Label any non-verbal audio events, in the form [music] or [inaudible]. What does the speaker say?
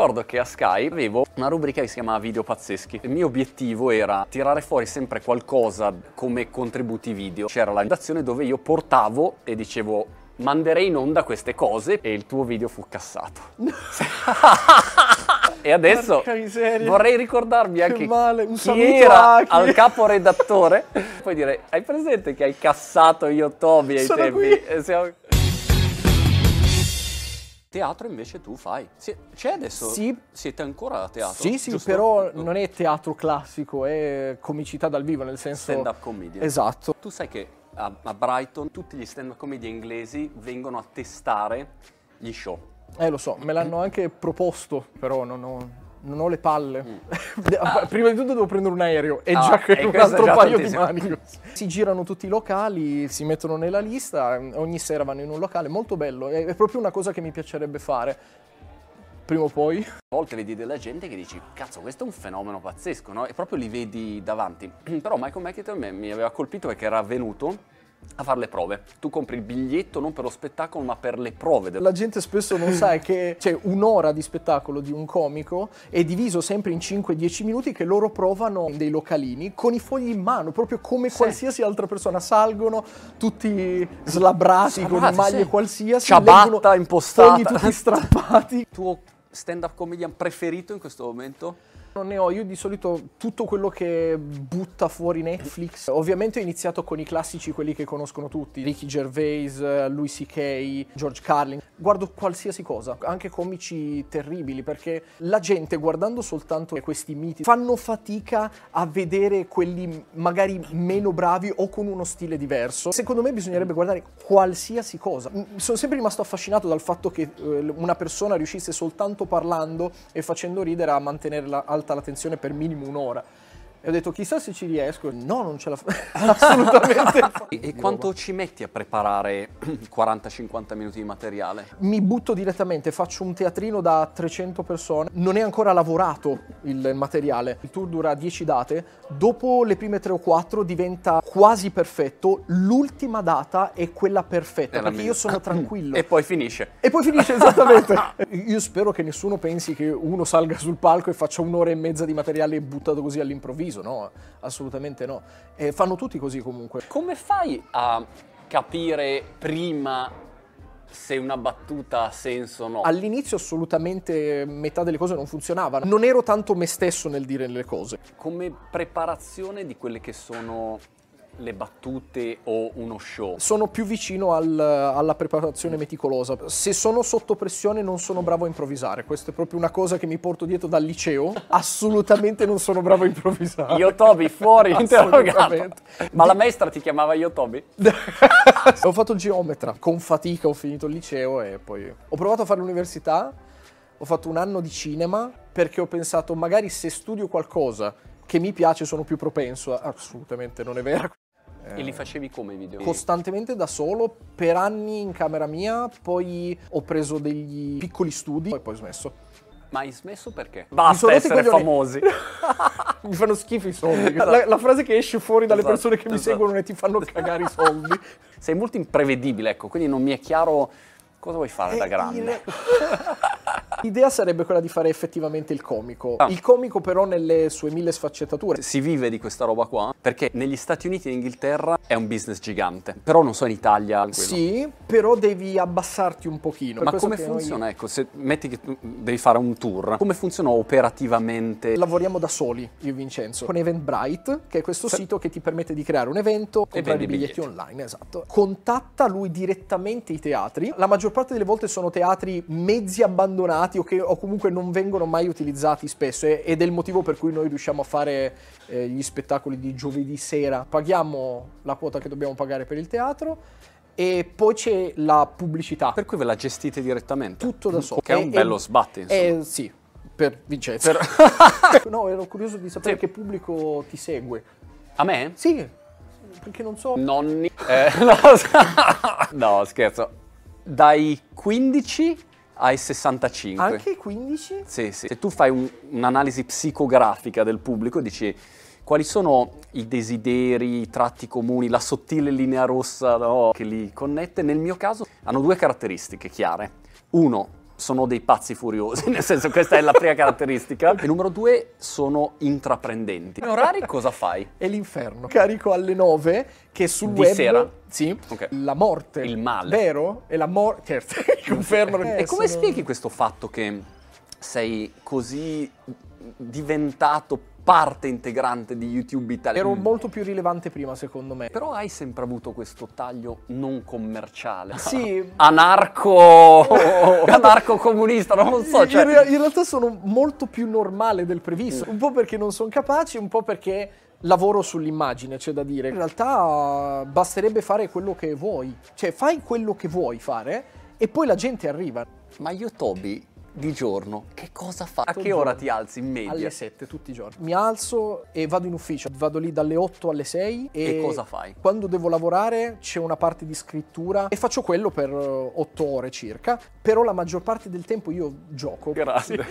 ricordo che a Sky avevo una rubrica che si chiamava Video Pazzeschi. Il mio obiettivo era tirare fuori sempre qualcosa come contributi video. C'era la redazione dove io portavo e dicevo manderei in onda queste cose e il tuo video fu cassato. [laughs] e adesso vorrei ricordarmi Che anche un chi era a chi- al caporedattore. Puoi dire, hai presente che hai cassato io Toby ai Sono tempi? qui. Siamo- Teatro invece tu fai. Si- C'è adesso? Sì. Siete ancora a teatro? Sì, sì, giusto? però non è teatro classico, è comicità dal vivo, nel senso... Stand-up comedian. Esatto. Tu sai che a, a Brighton tutti gli stand-up comedian inglesi vengono a testare gli show. Eh, lo so, me l'hanno anche proposto, però non ho, non ho le palle. [laughs] Ah. Prima di tutto devo prendere un aereo e Ah, già che un altro paio di maniche. Si girano tutti i locali, si mettono nella lista, ogni sera vanno in un locale, molto bello. È, è proprio una cosa che mi piacerebbe fare. Prima o poi. A volte vedi della gente che dici, cazzo, questo è un fenomeno pazzesco, no? E proprio li vedi davanti. [clears throat] Però Michael McIntyre mi aveva colpito perché era venuto a fare le prove. Tu compri il biglietto non per lo spettacolo, ma per le prove. La gente spesso non sa che [laughs] c'è un'ora di spettacolo di un comico è diviso sempre in 5-10 minuti che loro provano in dei localini con i fogli in mano, proprio come qualsiasi altra persona. Salgono tutti slabrati con maglie sì. qualsiasi, Ciabatta impostata. fogli tutti strappati. [laughs] tuo stand-up comedian preferito in questo momento? Non ne ho, io di solito tutto quello che butta fuori Netflix. Ovviamente ho iniziato con i classici, quelli che conoscono tutti, Ricky Gervais, Louis C.K., George Carlin. Guardo qualsiasi cosa, anche comici terribili, perché la gente guardando soltanto questi miti fanno fatica a vedere quelli magari meno bravi o con uno stile diverso. Secondo me bisognerebbe guardare qualsiasi cosa. Sono sempre rimasto affascinato dal fatto che eh, una persona riuscisse soltanto parlando e facendo ridere a mantenere la- alta la tensione per minimo un'ora. E ho detto, chissà se ci riesco. No, non ce la faccio. [laughs] Assolutamente. E, e quanto ci metti a preparare [clears throat] 40-50 minuti di materiale? Mi butto direttamente, faccio un teatrino da 300 persone, non è ancora lavorato il materiale, il tour dura 10 date, dopo le prime 3 o 4 diventa quasi perfetto, l'ultima data è quella perfetta, È perché mia. io sono [clears throat] tranquillo. E poi finisce. E poi finisce esattamente. [laughs] Io spero che nessuno pensi che uno salga sul palco e faccia un'ora e mezza di materiale buttato così all'improvviso, no? Assolutamente no. E fanno tutti così comunque. Come fai a capire prima se una battuta ha senso o no? All'inizio assolutamente metà delle cose non funzionavano. Non ero tanto me stesso nel dire le cose. Come preparazione di quelle che sono le battute o uno show. Sono più vicino al- alla preparazione meticolosa. Se sono sotto pressione non sono bravo a improvvisare. Questa è proprio una cosa che mi porto dietro dal liceo. [laughs] Assolutamente non sono bravo a improvvisare. Io Toby fuori [laughs] interrogato. Ma la maestra ti chiamava Io Toby? [laughs] ho fatto il geometra, con fatica ho finito il liceo e poi ho provato a fare l'università, ho fatto un anno di cinema perché ho pensato magari se studio qualcosa che mi piace sono più propenso, a- assolutamente non è vero. E li facevi come i video? Costantemente da solo, per anni in camera mia, poi ho preso degli piccoli studi e poi ho smesso. Ma hai smesso perché? Basta essere coglioni. famosi. [laughs] Mi fanno schifo i soldi. La, la frase che esce fuori dalle Esatto, persone che mi esatto. seguono è ti fanno [laughs] cagare i soldi. Sei molto imprevedibile, ecco, quindi non mi è chiaro cosa vuoi fare da Eh, grande. [laughs] L'idea sarebbe quella di fare effettivamente il comico. Ah. Il comico però nelle sue mille sfaccettature. Si vive di questa roba qua perché negli Stati Uniti e in Inghilterra è un business gigante, però non so in Italia. quello. Sì, però devi abbassarti un pochino. Per Ma come che noi funziona? Ecco, se metti che tu devi fare un tour, come funziona operativamente? Lavoriamo da soli, io e Vincenzo, con Eventbrite, che è questo sito che ti permette di creare un evento, comprare i biglietti, biglietti. online, esatto. Contatta lui direttamente i teatri. La maggior parte delle volte sono teatri mezzi abbandonati o che o comunque non vengono mai utilizzati spesso ed è il motivo per cui noi riusciamo a fare eh, gli spettacoli di giovedì sera. Paghiamo la quota che dobbiamo pagare per il teatro e poi c'è la pubblicità. Per cui ve la gestite direttamente? Tutto da solo. Che è un e- bello sbatti, insomma. Eh sì, per Vincenzo. [laughs] no, ero curioso di sapere Sì. che pubblico ti segue. A me? Sì, perché non so. Nonni? Eh, no, [laughs] no, scherzo. Dai 15 ai 65. Anche i 15? Sì, sì. Se tu fai un- un'analisi psicografica del pubblico, dici quali sono i desideri, i tratti comuni, la sottile linea rossa no, che li connette, nel mio caso hanno due caratteristiche chiare. Uno, sono dei pazzi furiosi, [laughs] nel senso questa è la prima caratteristica. [laughs] E numero due, sono intraprendenti. In orari cosa fai? È l'inferno. Carico alle 9 che sul Di web... sera? Sì. Ok. La morte. Il male. Vero? È la morte. Certo, [laughs] confermo. E come spieghi questo fatto che sei così diventato parte integrante di YouTube Italia? Ero molto più rilevante prima, secondo me. Però hai sempre avuto questo taglio non commerciale. Sì. [laughs] Anarco... [laughs] anarco-comunista, non lo so. in, Cioè... rea- in realtà sono molto più normale del previsto. Un po' perché non sono capace, un po' perché lavoro sull'immagine, c'è da dire. In realtà basterebbe fare quello che vuoi. Cioè, fai quello che vuoi fare e poi la gente arriva. Ma io Toby di giorno che cosa fa? A che ora ti alzi in media? Alle 7 tutti i giorni. Mi alzo e vado in ufficio. Vado lì dalle 8 alle 6 e, E cosa fai? Quando devo lavorare c'è una parte di scrittura e faccio quello per 8 ore circa, però la maggior parte del tempo io gioco. Grazie.